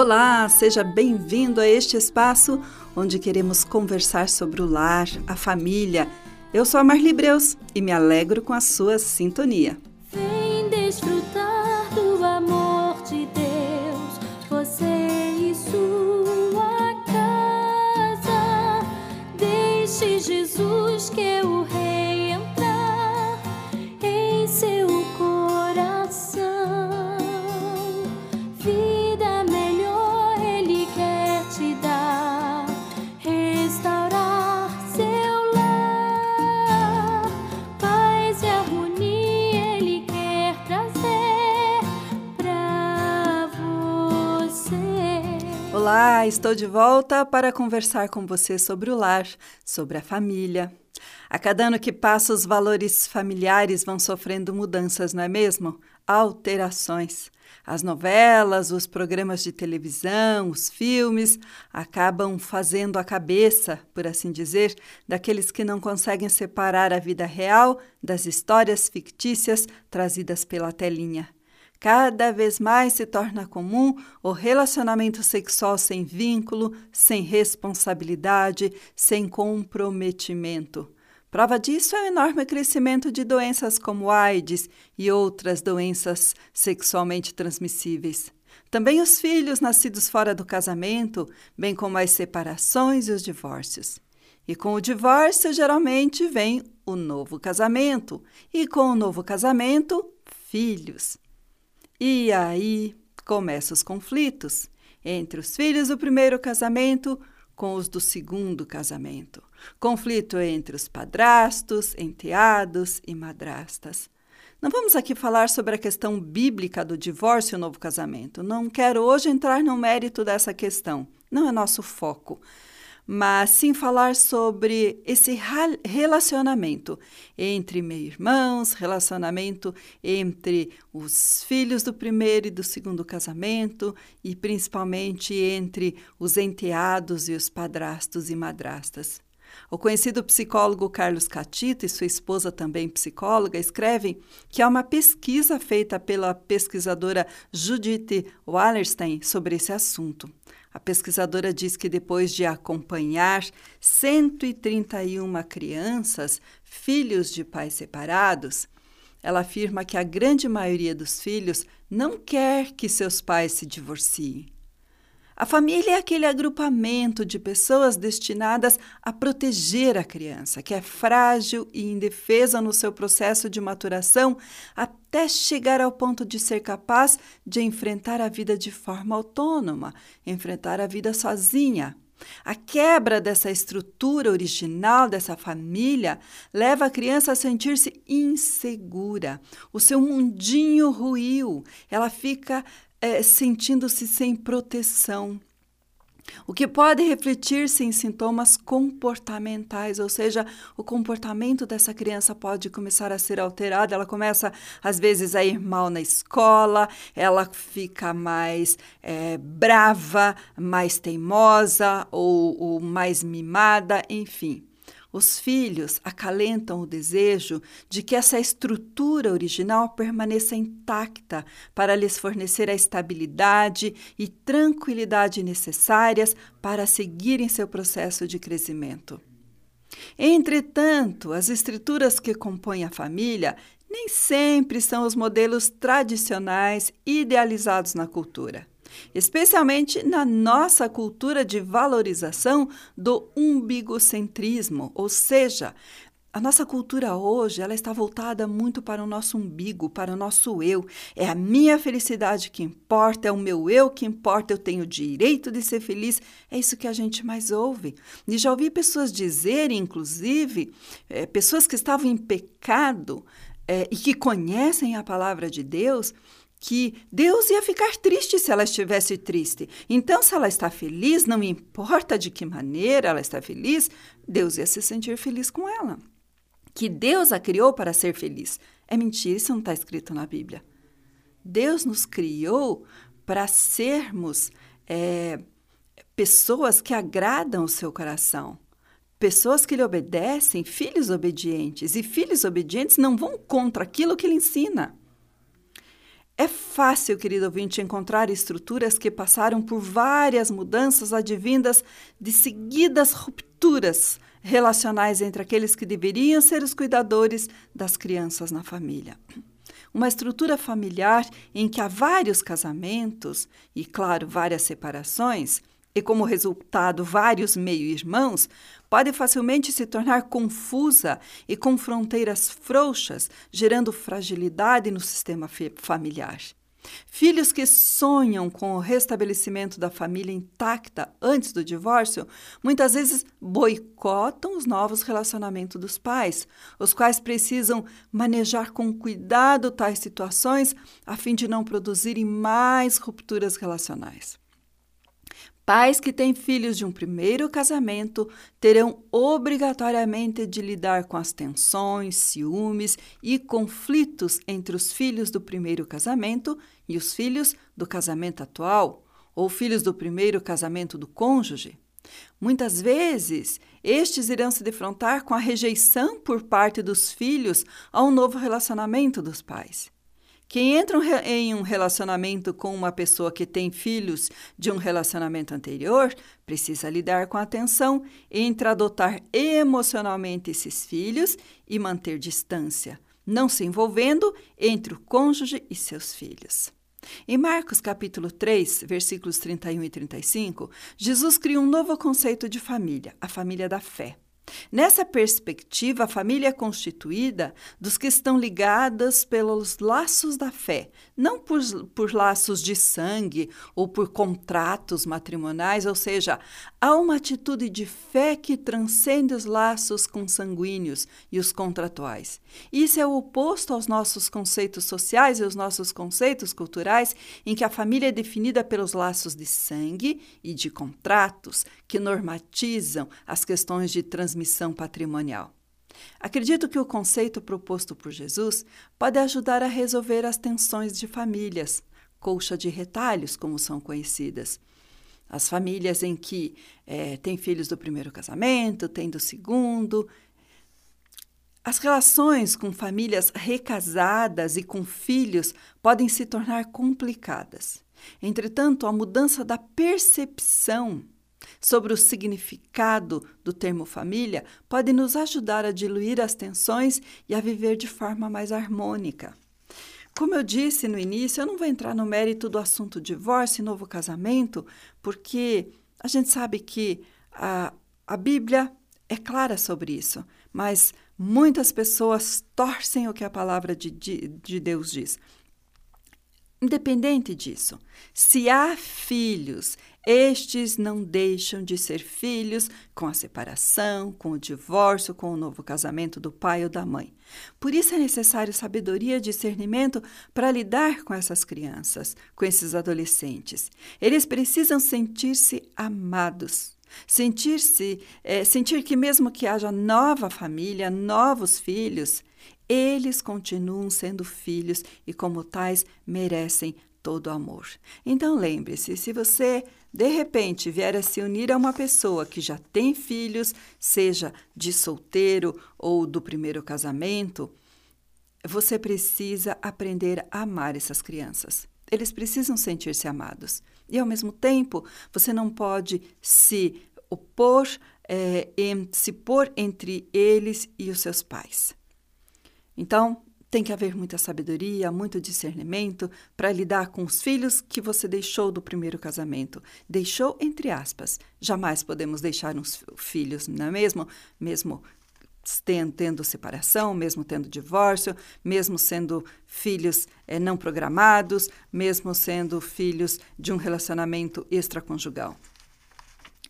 Olá, seja bem-vindo a este espaço onde queremos conversar sobre o lar, a família. Eu sou a Marli Breus e me alegro com a sua sintonia. Estou de volta para conversar com você sobre o lar, sobre a família. A cada ano que passa, os valores familiares vão sofrendo mudanças, não é mesmo? Alterações. As novelas, os programas de televisão, os filmes acabam fazendo a cabeça, por assim dizer, daqueles que não conseguem separar a vida real das histórias fictícias trazidas pela telinha. Cada vez mais se torna comum o relacionamento sexual sem vínculo, sem responsabilidade, sem comprometimento. Prova disso é o enorme crescimento de doenças como AIDS e outras doenças sexualmente transmissíveis. Também os filhos nascidos fora do casamento, bem como as separações e os divórcios. E com o divórcio, geralmente vem o novo casamento, e com o novo casamento, filhos. E aí começam os conflitos entre os filhos do primeiro casamento com os do segundo casamento. Conflito entre os padrastos, enteados e madrastas. Não vamos aqui falar sobre a questão bíblica do divórcio e o novo casamento. Não quero hoje entrar no mérito dessa questão. Não é nosso foco. Mas sim falar sobre esse relacionamento entre meio-irmãos, relacionamento entre os filhos do primeiro e do segundo casamento e principalmente entre os enteados e os padrastos e madrastas. O conhecido psicólogo Carlos Catito e sua esposa, também psicóloga, escrevem que há uma pesquisa feita pela pesquisadora Judith Wallerstein sobre esse assunto. A pesquisadora diz que depois de acompanhar 131 crianças, filhos de pais separados, ela afirma que a grande maioria dos filhos não quer que seus pais se divorciem. A família é aquele agrupamento de pessoas destinadas a proteger a criança, que é frágil e indefesa no seu processo de maturação, até chegar ao ponto de ser capaz de enfrentar a vida de forma autônoma, enfrentar a vida sozinha. A quebra dessa estrutura original dessa família leva a criança a sentir-se insegura. O seu mundinho ruiu, ela fica é, sentindo-se sem proteção. O que pode refletir-se em sintomas comportamentais, ou seja, o comportamento dessa criança pode começar a ser alterado. Ela começa, às vezes, a ir mal na escola, ela fica mais é, brava, mais teimosa ou, ou mais mimada, enfim. Os filhos acalentam o desejo de que essa estrutura original permaneça intacta para lhes fornecer a estabilidade e tranquilidade necessárias para seguirem seu processo de crescimento. Entretanto, as estruturas que compõem a família nem sempre são os modelos tradicionais idealizados na cultura especialmente na nossa cultura de valorização do umbigocentrismo, ou seja, a nossa cultura hoje, ela está voltada muito para o nosso umbigo, para o nosso eu. É a minha felicidade que importa, é o meu eu que importa, eu tenho o direito de ser feliz. É isso que a gente mais ouve. E já ouvi pessoas dizerem, inclusive, é, pessoas que estavam em pecado é, e que conhecem a palavra de Deus, que Deus ia ficar triste se ela estivesse triste. Então, se ela está feliz, não importa de que maneira ela está feliz, Deus ia se sentir feliz com ela. Que Deus a criou para ser feliz. É mentira, isso não está escrito na Bíblia. Deus nos criou para sermos é, pessoas que agradam o seu coração. Pessoas que lhe obedecem, filhos obedientes. E filhos obedientes não vão contra aquilo que ele ensina. É fácil, querido ouvinte, encontrar estruturas que passaram por várias mudanças advindas de seguidas rupturas relacionais entre aqueles que deveriam ser os cuidadores das crianças na família. Uma estrutura familiar em que há vários casamentos e, claro, várias separações, e como resultado vários meio-irmãos, pode facilmente se tornar confusa e com fronteiras frouxas, gerando fragilidade no sistema familiar. Filhos que sonham com o restabelecimento da família intacta antes do divórcio, muitas vezes boicotam os novos relacionamentos dos pais, os quais precisam manejar com cuidado tais situações a fim de não produzirem mais rupturas relacionais. Pais que têm filhos de um primeiro casamento terão obrigatoriamente de lidar com as tensões, ciúmes e conflitos entre os filhos do primeiro casamento e os filhos do casamento atual, ou filhos do primeiro casamento do cônjuge. Muitas vezes, estes irão se defrontar com a rejeição por parte dos filhos a um novo relacionamento dos pais. Quem entra em um relacionamento com uma pessoa que tem filhos de um relacionamento anterior precisa lidar com a tensão entre adotar emocionalmente esses filhos e manter distância, não se envolvendo entre o cônjuge e seus filhos. Em Marcos capítulo 3, versículos 31 e 35, Jesus cria um novo conceito de família, a família da fé. Nessa perspectiva, a família é constituída dos que estão ligadas pelos laços da fé, não por, por laços de sangue ou por contratos matrimoniais, ou seja, há uma atitude de fé que transcende os laços consanguíneos e os contratuais. Isso é o oposto aos nossos conceitos sociais e aos nossos conceitos culturais, em que a família é definida pelos laços de sangue e de contratos que normatizam as questões de transmissão patrimonial. Acredito que o conceito proposto por Jesus pode ajudar a resolver as tensões de famílias, colcha de retalhos, como são conhecidas. As famílias em que é, tem filhos do primeiro casamento, tem do segundo. As relações com famílias recasadas e com filhos podem se tornar complicadas. Entretanto, a mudança da percepção sobre o significado do termo família pode nos ajudar a diluir as tensões e a viver de forma mais harmônica. Como eu disse no início, eu não vou entrar no mérito do assunto divórcio e novo casamento, porque a gente sabe que a, a Bíblia é clara sobre isso, mas muitas pessoas torcem o que a palavra de, de, de Deus diz. Independente disso, se há filhos, estes não deixam de ser filhos com a separação, com o divórcio, com o novo casamento do pai ou da mãe. Por isso é necessário sabedoria e discernimento para lidar com essas crianças, com esses adolescentes. Eles precisam sentir-se amados. Sentir-se, é, sentir que mesmo que haja nova família, novos filhos, eles continuam sendo filhos e, como tais, merecem todo amor. Então lembre-se: se você de repente vier a se unir a uma pessoa que já tem filhos, seja de solteiro ou do primeiro casamento, você precisa aprender a amar essas crianças. Eles precisam sentir-se amados. E, ao mesmo tempo, você não pode se opor, é, em, se pôr entre eles e os seus pais. Então, tem que haver muita sabedoria, muito discernimento para lidar com os filhos que você deixou do primeiro casamento. Deixou entre aspas. Jamais podemos deixar uns filhos, não é mesmo? Mesmo tendo separação, mesmo tendo divórcio, mesmo sendo filhos é, não programados, mesmo sendo filhos de um relacionamento extraconjugal.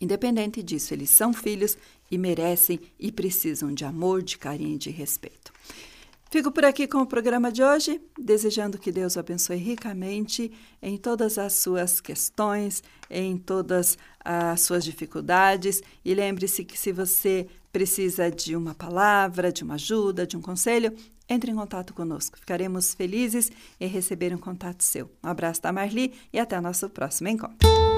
Independente disso, eles são filhos e merecem e precisam de amor, de carinho e de respeito. Fico por aqui com o programa de hoje, desejando que Deus o abençoe ricamente em todas as suas questões, em todas as suas dificuldades. E lembre-se que se você precisa de uma palavra, de uma ajuda, de um conselho, entre em contato conosco. Ficaremos felizes em receber um contato seu. Um abraço da Marli e até o nosso próximo encontro.